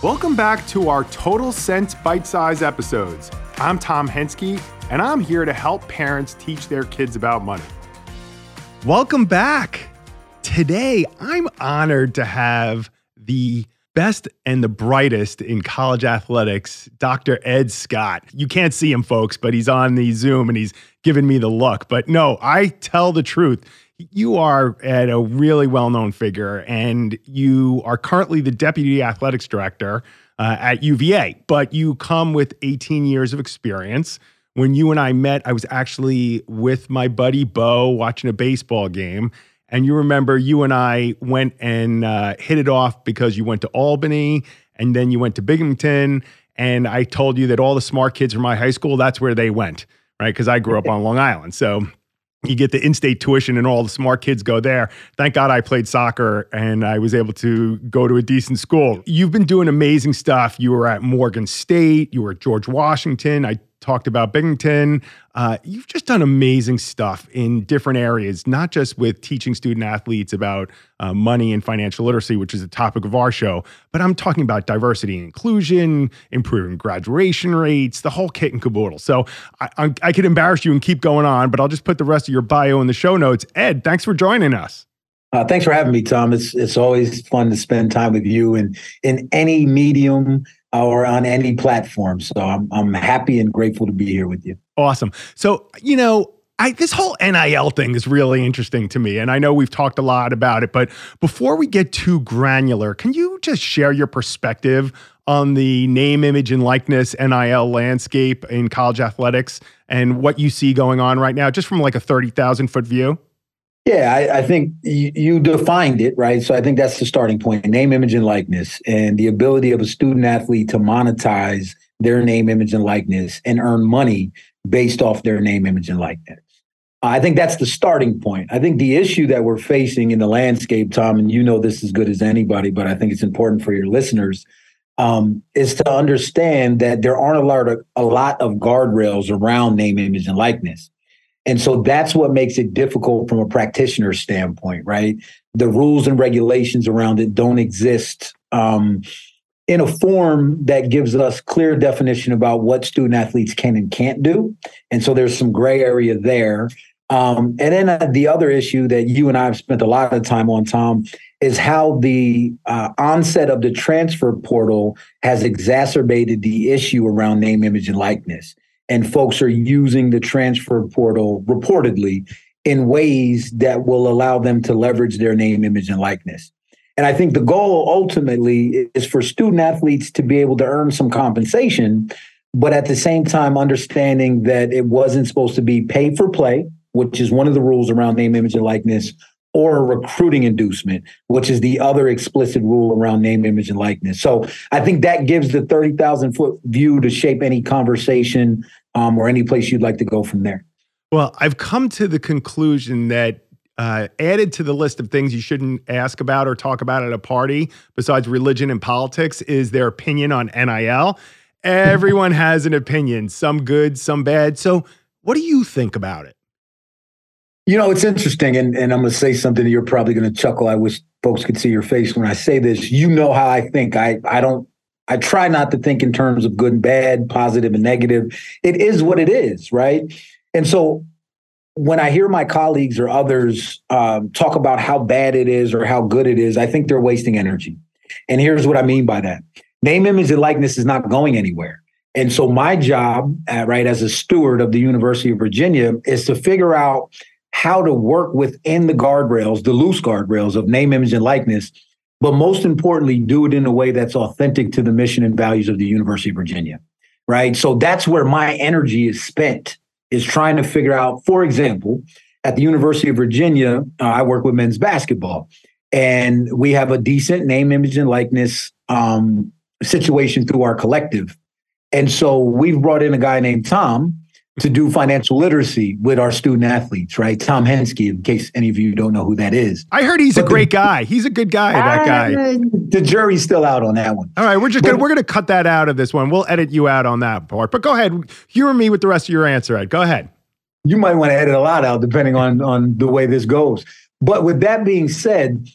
Welcome back to our Total Sense Bite Size episodes. I'm Tom Henske, and I'm here to help parents teach their kids about money. Welcome back. Today, I'm honored to have the best and the brightest in college athletics, Dr. Ed Scott. You can't see him, folks, but he's on the Zoom and he's giving me the look. But no, I tell the truth. You are at a really well known figure, and you are currently the deputy athletics director uh, at UVA, but you come with 18 years of experience. When you and I met, I was actually with my buddy Bo watching a baseball game. And you remember you and I went and uh, hit it off because you went to Albany and then you went to Binghamton. And I told you that all the smart kids from my high school, that's where they went, right? Because I grew up on Long Island. So you get the in-state tuition and all the smart kids go there. Thank God I played soccer and I was able to go to a decent school. You've been doing amazing stuff. You were at Morgan State, you were at George Washington. I talked about Binghamton. Uh, you've just done amazing stuff in different areas, not just with teaching student athletes about uh, money and financial literacy, which is the topic of our show, but I'm talking about diversity and inclusion, improving graduation rates, the whole kit and caboodle. So I, I, I could embarrass you and keep going on, but I'll just put the rest of your bio in the show notes. Ed, thanks for joining us. Uh, thanks for having me, Tom. It's it's always fun to spend time with you and in any medium or on any platform. So I'm I'm happy and grateful to be here with you. Awesome. So you know. I, this whole NIL thing is really interesting to me. And I know we've talked a lot about it, but before we get too granular, can you just share your perspective on the name, image, and likeness NIL landscape in college athletics and what you see going on right now, just from like a 30,000 foot view? Yeah, I, I think you, you, defined it, right? So I think that's the starting point name, image, and likeness, and the ability of a student athlete to monetize their name, image, and likeness and earn money based off their name, image, and likeness. I think that's the starting point. I think the issue that we're facing in the landscape, Tom, and you know this as good as anybody, but I think it's important for your listeners, um, is to understand that there aren't a lot of a lot of guardrails around name, image, and likeness. And so that's what makes it difficult from a practitioner standpoint, right? The rules and regulations around it don't exist um, in a form that gives us clear definition about what student athletes can and can't do. And so there's some gray area there. Um, and then uh, the other issue that you and I have spent a lot of time on, Tom, is how the uh, onset of the transfer portal has exacerbated the issue around name, image, and likeness and folks are using the transfer portal reportedly in ways that will allow them to leverage their name, image, and likeness. And I think the goal ultimately is for student athletes to be able to earn some compensation, but at the same time, understanding that it wasn't supposed to be pay for play, which is one of the rules around name, image, and likeness, or a recruiting inducement, which is the other explicit rule around name, image, and likeness. So I think that gives the 30,000 foot view to shape any conversation um, or any place you'd like to go from there. Well, I've come to the conclusion that uh, added to the list of things you shouldn't ask about or talk about at a party, besides religion and politics, is their opinion on NIL. Everyone has an opinion, some good, some bad. So, what do you think about it? You know, it's interesting, and, and I'm going to say something that you're probably going to chuckle. I wish folks could see your face when I say this. You know how I think. I I don't. I try not to think in terms of good and bad, positive and negative. It is what it is, right? And so when I hear my colleagues or others um, talk about how bad it is or how good it is, I think they're wasting energy. And here's what I mean by that: name, image, and likeness is not going anywhere. And so my job, uh, right, as a steward of the University of Virginia, is to figure out how to work within the guardrails, the loose guardrails of name, image, and likeness, but most importantly, do it in a way that's authentic to the mission and values of the University of Virginia. Right. So that's where my energy is spent, is trying to figure out, for example, at the University of Virginia, uh, I work with men's basketball, and we have a decent name, image, and likeness um, situation through our collective. And so we've brought in a guy named Tom, to do financial literacy with our student athletes, right? Tom Henske, in case any of you don't know who that is. I heard he's but a great the, guy. He's a good guy, that guy. Ah, the jury's still out on that one. All right, we're just but, gonna we're gonna cut that out of this one. We'll edit you out on that part. But go ahead, humor me with the rest of your answer, Ed. Go ahead. You might want to edit a lot out depending on on the way this goes. But with that being said,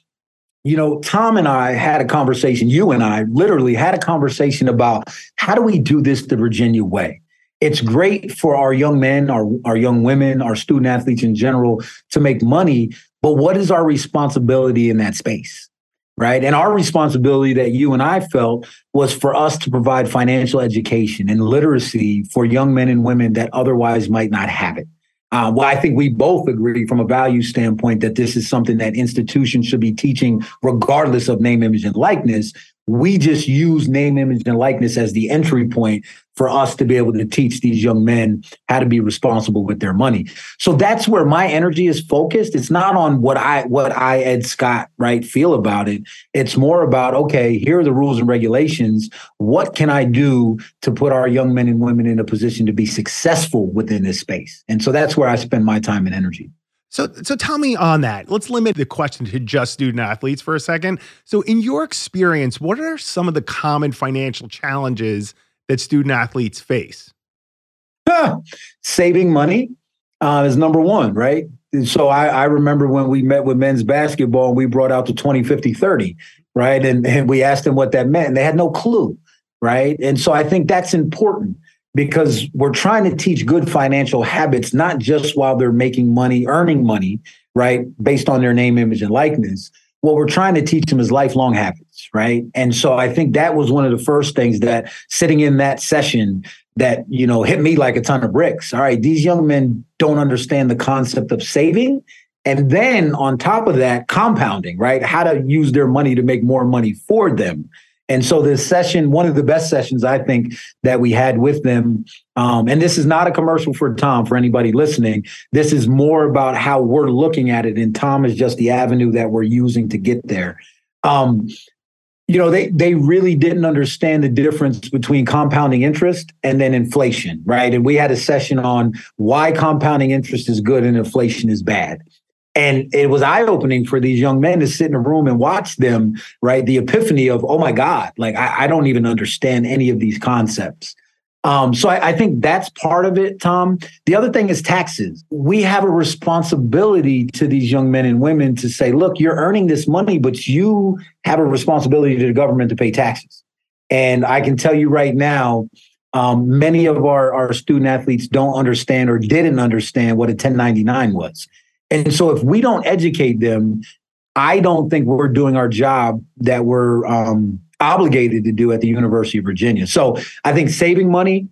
you know, Tom and I had a conversation, you and I literally had a conversation about how do we do this the Virginia way? It's great for our young men, our, our young women, our student athletes in general to make money, but what is our responsibility in that space? Right. And our responsibility that you and I felt was for us to provide financial education and literacy for young men and women that otherwise might not have it. Uh, well, I think we both agree from a value standpoint that this is something that institutions should be teaching, regardless of name, image, and likeness. We just use name, image, and likeness as the entry point for us to be able to teach these young men how to be responsible with their money. So that's where my energy is focused. It's not on what I what I Ed Scott right feel about it. It's more about okay, here are the rules and regulations. What can I do to put our young men and women in a position to be successful within this space? And so that's where I spend my time and energy. So, so tell me on that. Let's limit the question to just student athletes for a second. So, in your experience, what are some of the common financial challenges that student athletes face? Saving money uh, is number one, right? So I, I, remember when we met with men's basketball and we brought out the 20, 50, 30, right? And, and we asked them what that meant and they had no clue, right? And so I think that's important because we're trying to teach good financial habits, not just while they're making money, earning money, right? Based on their name, image, and likeness, what we're trying to teach them is lifelong habits, right? And so I think that was one of the first things that sitting in that session that, you know, hit me like a ton of bricks. All right, these young men don't understand the concept of saving. And then on top of that, compounding, right? How to use their money to make more money for them. And so this session, one of the best sessions I think that we had with them, um, and this is not a commercial for Tom for anybody listening. This is more about how we're looking at it, and Tom is just the avenue that we're using to get there. Um, you know, they they really didn't understand the difference between compounding interest and then inflation, right? And we had a session on why compounding interest is good and inflation is bad. And it was eye opening for these young men to sit in a room and watch them, right? The epiphany of, oh my God, like I, I don't even understand any of these concepts. Um, so I, I, think that's part of it, Tom. The other thing is taxes. We have a responsibility to these young men and women to say, look, you're earning this money, but you have a responsibility to the government to pay taxes. And I can tell you right now, um, many of our, our student athletes don't understand or didn't understand what a 1099 was. And so if we don't educate them, I don't think we're doing our job that we're um, obligated to do at the University of Virginia. So I think saving money,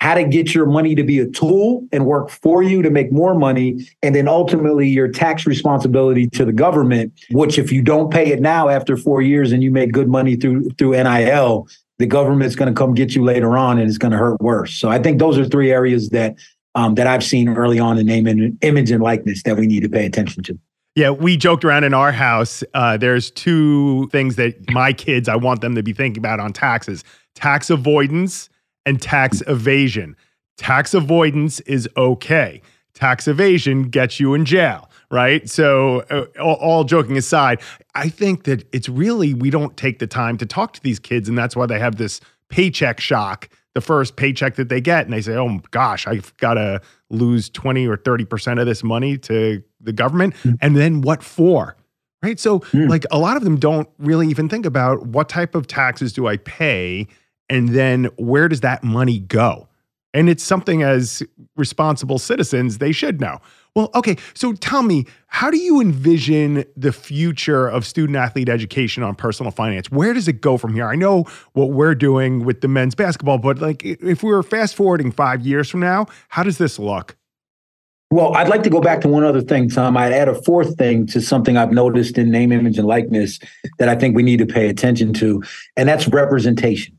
how to get your money to be a tool and work for you to make more money, and then ultimately your tax responsibility to the government, which if you don't pay it now after four years and you make good money through through NIL, the government's going to come get you later on and it's going to hurt worse. So I think those are three areas that um, that I've seen early on in name and image and likeness that we need to pay attention to. Yeah, we joked around in our house. Uh, there's two things that my kids, I want them to be thinking about on taxes tax avoidance and tax evasion. Tax avoidance is okay, tax evasion gets you in jail, right? So, uh, all, all joking aside, I think that it's really, we don't take the time to talk to these kids, and that's why they have this paycheck shock the first paycheck that they get and they say, oh gosh, I've got to lose 20 or 30% of this money to the government. Mm. And then what for? Right. So, mm. like, a lot of them don't really even think about what type of taxes do I pay? And then where does that money go? And it's something as responsible citizens they should know. Well, okay. So tell me, how do you envision the future of student athlete education on personal finance? Where does it go from here? I know what we're doing with the men's basketball, but like if we were fast forwarding five years from now, how does this look? Well, I'd like to go back to one other thing, Tom. I'd add a fourth thing to something I've noticed in name, image, and likeness that I think we need to pay attention to, and that's representation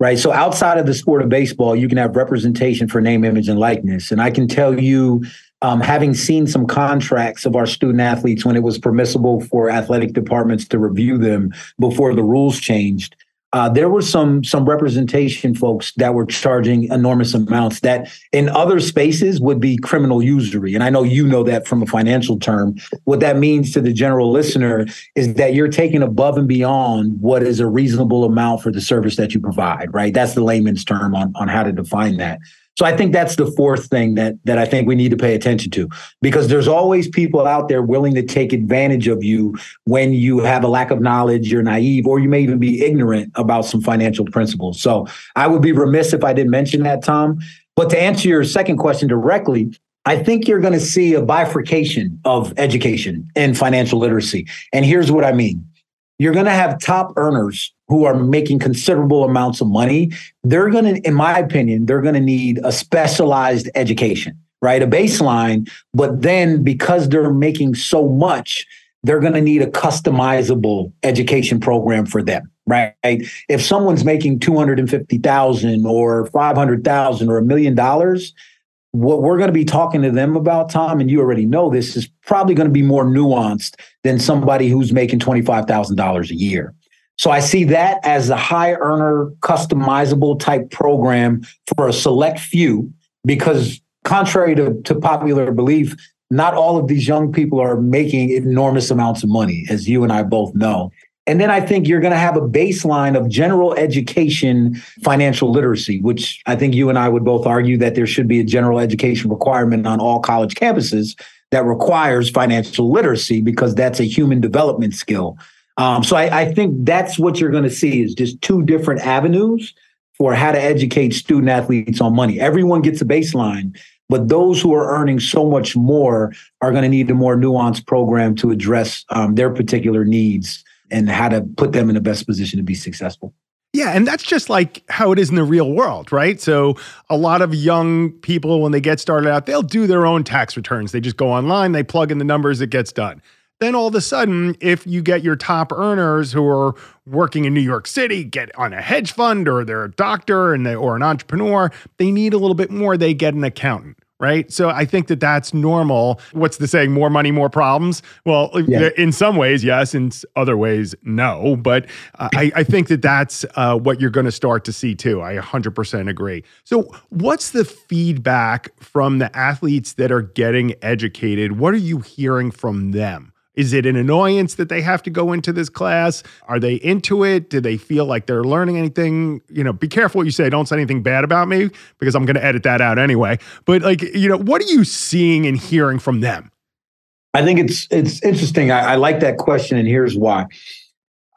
right? So outside of the sport of baseball, you can have representation for name, image, and likeness. And I can tell you um, having seen some contracts of our student athletes when it was permissible for athletic departments to review them before the rules changed, uh, there were some some representation folks that were charging enormous amounts that in other spaces would be criminal usury. And I know you know that from a financial term. What that means to the general listener is that you're taking above and beyond what is a reasonable amount for the service that you provide, right? That's the layman's term on, on how to define that. So I think that's the fourth thing that that I think we need to pay attention to because there's always people out there willing to take advantage of you when you have a lack of knowledge, you're naive, or you may even be ignorant about some financial principles. So I would be remiss if I didn't mention that, Tom. But to answer your second question directly, I think you're going to see a bifurcation of education and financial literacy. And here's what I mean you're going to have top earners who are making considerable amounts of money. They're going to, in my opinion, they're going to need a specialized education, right? A baseline. But then because they're making so much, they're going to need a customizable education program for them right if someone's making 250,000 or 500,000 or a million dollars what we're going to be talking to them about, Tom, and you already know this, is probably going to be more nuanced than somebody who's making $25,000 a year. So I see that as a high earner, customizable type program for a select few, because contrary to, to popular belief, not all of these young people are making enormous amounts of money, as you and I both know. And then I think you're going to have a baseline of general education financial literacy, which I think you and I would both argue that there should be a general education requirement on all college campuses that requires financial literacy because that's a human development skill. Um, so I, I think that's what you're going to see is just two different avenues for how to educate student athletes on money. Everyone gets a baseline, but those who are earning so much more are going to need a more nuanced program to address um, their particular needs and how to put them in the best position to be successful. Yeah, and that's just like how it is in the real world, right? So a lot of young people, when they get started out, they'll do their own tax returns. They just go online, they plug in the numbers, it gets done. Then all of a sudden, if you get your top earners who are working in New York City, get on a hedge fund or they're a doctor and they, or an entrepreneur, they need a little bit more, they get an accountant right? So I think that that's normal. What's the saying? More money, more problems. Well, yeah. in some ways, yes. In other ways, no. But uh, I, I, think that that's uh, what you're going to start to see too. I 100% agree. So, what's the feedback from the athletes that are getting educated? What are you hearing from them? Is it an annoyance that they have to go into this class? Are they into it? Do they feel like they're learning anything? You know, be careful what you say. Don't say anything bad about me because I'm going to edit that out anyway. But like, you know, what are you seeing and hearing from them? I think it's it's interesting. I, I like that question, and here's why.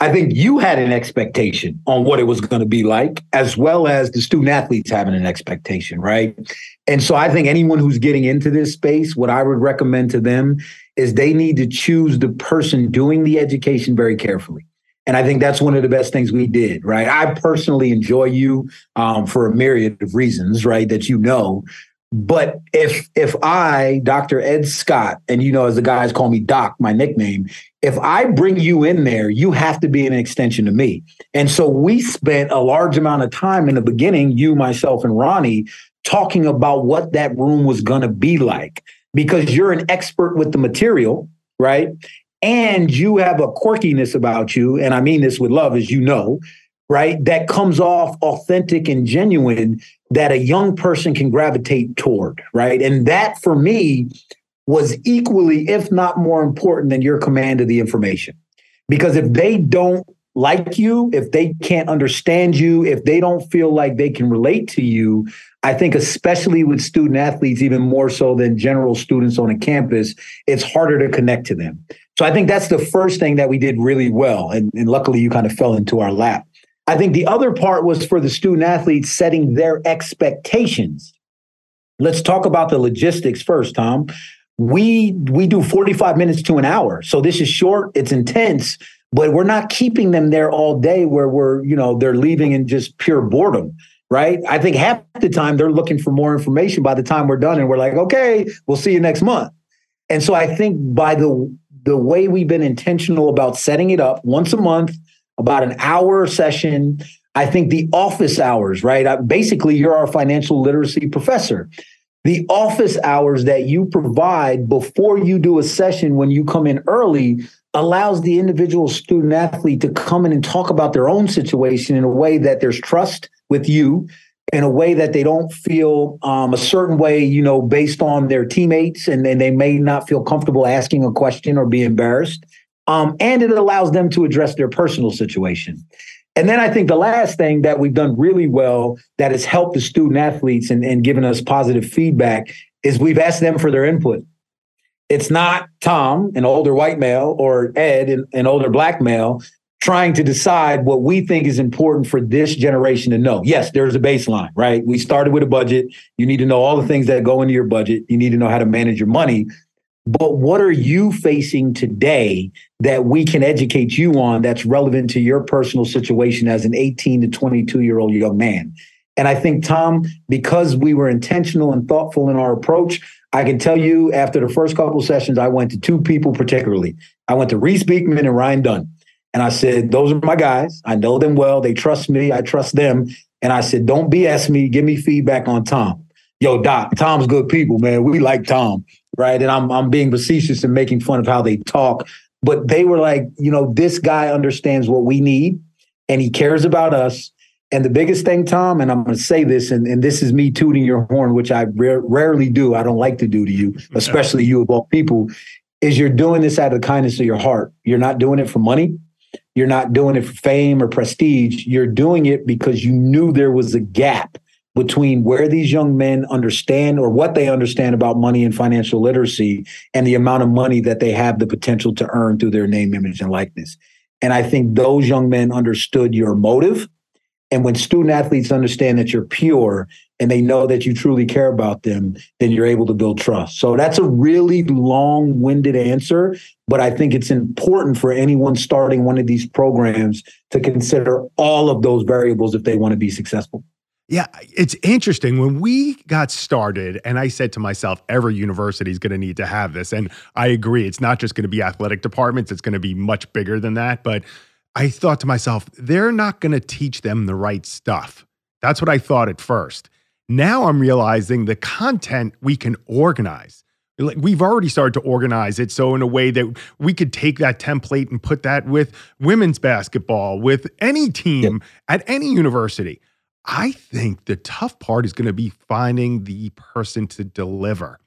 I think you had an expectation on what it was going to be like, as well as the student athletes having an expectation, right? And so I think anyone who's getting into this space, what I would recommend to them is they need to choose the person doing the education very carefully. And I think that's one of the best things we did, right? I personally enjoy you um, for a myriad of reasons, right? That you know. But if if I, Dr. Ed Scott, and you know, as the guys call me Doc, my nickname, if I bring you in there, you have to be an extension to me. And so we spent a large amount of time in the beginning, you, myself, and Ronnie, talking about what that room was going to be like because you're an expert with the material, right? And you have a quirkiness about you, and I mean this with love, as you know, right? That comes off authentic and genuine that a young person can gravitate toward, right? And that for me was equally, if not more important than your command of the information. Because if they don't like you, if they can't understand you, if they don't feel like they can relate to you, I think, especially with student athletes, even more so than general students on a campus, it's harder to connect to them. So I think that's the first thing that we did really well. And, and luckily, you kind of fell into our lap. I think the other part was for the student athletes setting their expectations. Let's talk about the logistics first, Tom. We we do 45 minutes to an hour. So this is short, it's intense, but we're not keeping them there all day where we're, you know, they're leaving in just pure boredom right? I think half the time they're looking for more information by the time we're done and we're like, okay, we'll see you next month. And so I think by the the way we've been intentional about setting it up once a month, about an hour session, I think the office hours, right? Basically, you're our financial literacy professor. The office hours that you provide before you do a session when you come in early allows the individual student athlete to come in and talk about their own situation in a way that there's trust with you in a way that they don't feel um, a certain way, you know, based on their teammates, and, and they may not feel comfortable asking a question or be embarrassed. Um, and it allows them to address their personal situation. And then I think the last thing that we've done really well that has helped the student athletes and, and given us positive feedback is we've asked them for their input. It's not Tom, an older white male, or Ed, an, older black male, trying to decide what we think is important for this generation to know. Yes, there's a baseline, right? We started with a budget. You need to know all the things that go into your budget. You need to know how to manage your money. But what are you facing today that we can educate you on that's relevant to your personal situation as an 18 to 22 year old young man? And I think, Tom, because we were intentional and thoughtful in our approach, I can tell you after the first couple sessions, I went to two people particularly. I went to Reece Beekman and Ryan Dunn. And I said, Those are my guys. I know them well. They trust me. I trust them. And I said, Don't BS me. Give me feedback on Tom. Yo, Doc, Tom's good people, man. We like Tom right? And I'm I'm being facetious and making fun of how they talk, but they were like, you know, this guy understands what we need, and he cares about us. And the biggest thing, Tom, and I'm going to say this, and, and this is me tooting your horn, which I ra- rarely do. I don't like to do to you, especially you of all people, is you're doing this out of the kindness of your heart. You're not doing it for money. You're not doing it for fame or prestige. You're doing it because you knew there was a gap between where these young men understand or what they understand about money and financial literacy and the amount of money that they have the potential to earn through their name, image, and likeness. And I think those young men understood your motive. And when student athletes understand that you're pure and they know that you truly care about them, then you're able to build trust. So that's a really long winded answer, but I think it's important for anyone starting one of these programs to consider all of those variables if they want to be successful. Yeah, it's interesting. When we got started, and I said to myself, every university is going to need to have this. And I agree. It's not just going to be athletic departments, it's going to be much bigger than that. But I thought to myself, they're not going to teach them the right stuff. That's what I thought at first. Now I'm realizing the content we can organize. Like we've already started to organize it so in a way that we could take that template and put that with women's basketball, with any team at any university. I think the tough part is going to be finding the person to deliver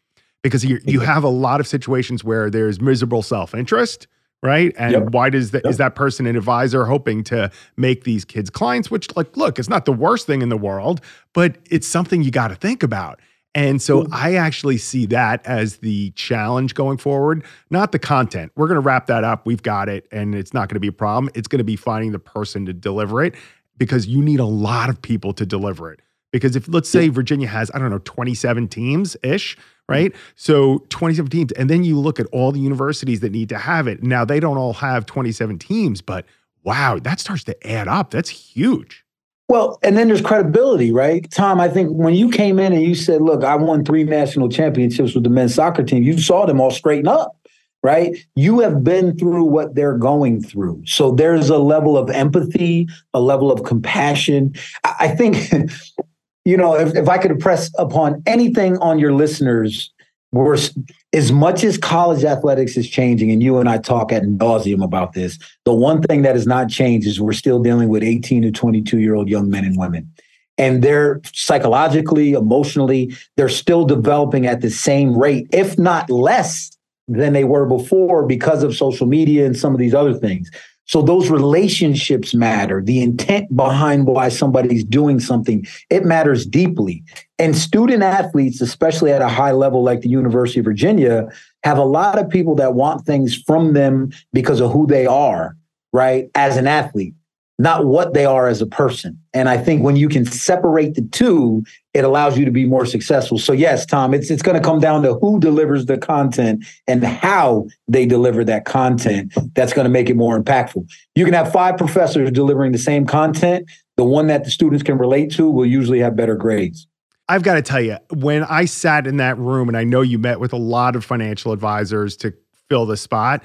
because you, you have a lot of situations where there's miserable self interest, right? And yep. why does that yep. is that person an advisor hoping to make these kids clients? Which, like, look, it's not the worst thing in the world, but it's something you got to think about. And so mm. I actually see that as the challenge going forward, not the content. We're going to wrap that up. We've got it, and it's not going to be a problem. It's going to be finding the person to deliver it because you need a lot of people to deliver it. Because if let's say Virginia has, I don't know, 27 teams ish, Mm-hmm. right? So 27 teams. And then you look at all the universities that need to have it. Now they don't all have 27 teams, but wow, that starts to add up. That's huge. Well, and then there's credibility, right? Tom, I think when you came in and you said, look, I won three national championships with the men's soccer team, you saw them all straighten up right? You have been through what they're going through. So there's a level of empathy, a level of compassion. I think, you know, if, if I could impress upon anything on your listeners, as much as college athletics is changing, and you and I talk at nauseum about this. The one thing that has not changed is we're still dealing with 18 to 22 year old young men and women and they're psychologically, emotionally, they're still developing at the same rate, if not less than they were before because of social media and some of these other things. So those relationships matter. The intent behind why somebody's doing something, it matters deeply. And student athletes, especially at a high level like the University of Virginia, have a lot of people that want things from them because of who they are, right? As an athlete not what they are as a person. And I think when you can separate the two, it allows you to be more successful. So yes, Tom, it's it's going to come down to who delivers the content and how they deliver that content. That's going to make it more impactful. You can have five professors delivering the same content. The one that the students can relate to will usually have better grades. I've got to tell you, when I sat in that room and I know you met with a lot of financial advisors to fill the spot,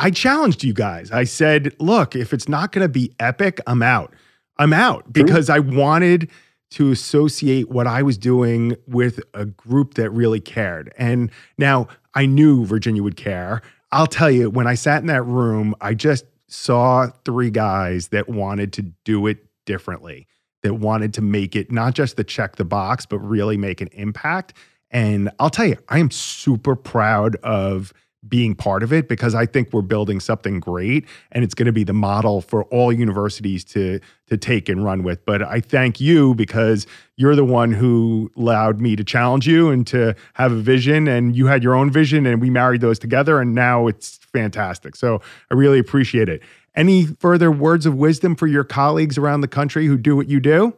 I challenged you guys. I said, look, if it's not going to be epic, I'm out. I'm out because I wanted to associate what I was doing with a group that really cared. And now I knew Virginia would care. I'll tell you, when I sat in that room, I just saw three guys that wanted to do it differently, that wanted to make it not just the check the box, but really make an impact. And I'll tell you, I am super proud of being part of it because I think we're building something great and it's going to be the model for all universities to to take and run with. But I thank you because you're the one who allowed me to challenge you and to have a vision and you had your own vision and we married those together and now it's fantastic. So I really appreciate it. Any further words of wisdom for your colleagues around the country who do what you do?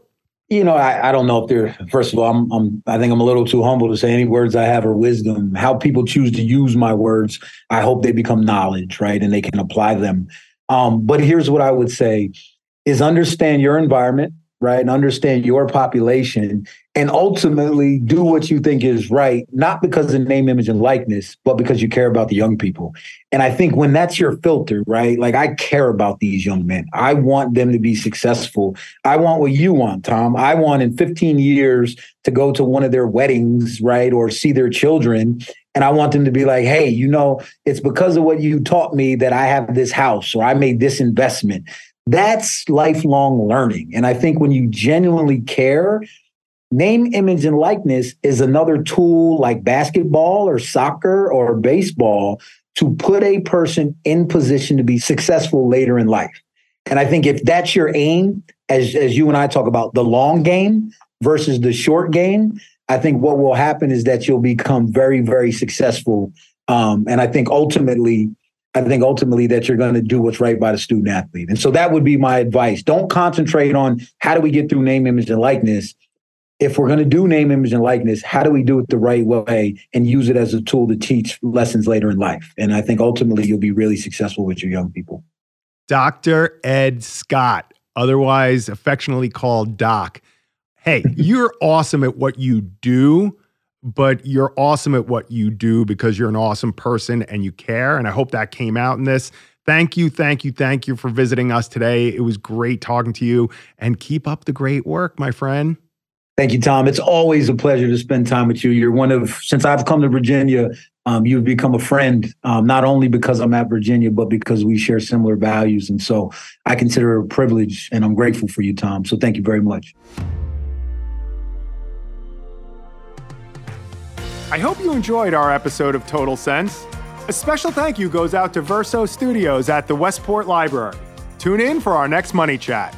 You know, I, I, don't know if they're. First of all, I'm, I'm. I think I'm a little too humble to say any words I have are wisdom. How people choose to use my words, I hope they become knowledge, right, and they can apply them. Um, but here's what I would say: is understand your environment, right, and understand your population, and ultimately do what you think is right, not because of name, image, and likeness, but because you care about the young people. And I think when that's your filter, right? Like I care about these young men. I want them to be successful. I want what you want, Tom. I want in 15 years to go to one of their weddings, right? Or see their children. And I want them to be like, hey, you know, it's because of what you taught me that I have this house or I made this investment. That's lifelong learning. And I think when you genuinely care, Name, image, and likeness is another tool like basketball or soccer or baseball to put a person in position to be successful later in life. And I think if that's your aim, as, as you and I talk about the long game versus the short game, I think what will happen is that you'll become very, very successful. Um, and I think ultimately, I think ultimately that you're going to do what's right by the student athlete. And so that would be my advice. Don't concentrate on how do we get through name, image, and likeness if we're going to do name, image, and likeness, how do we do it the right way and use it as a tool to teach lessons later in life? And I think ultimately you'll be really successful with your young people. Dr. Ed Scott, otherwise affectionately called Doc. Hey, you're awesome at what you do, but you're awesome at what you do because you're an awesome person and you care. And I hope that came out in this. Thank you, thank you, thank you for visiting us today. It was great talking to you and keep up the great work, my friend. Thank you, Tom. It's always a pleasure to spend time with you. You're one of, since I've come to Virginia, um, you've become a friend, um, not only because I'm at Virginia, but because we share similar values. And so I consider it a privilege and I'm grateful for you, Tom. So thank you very much. I hope you enjoyed our episode of Total Sense. A special thank you goes out to Verso Studios at the Westport Library. Tune in for our next Money Chat.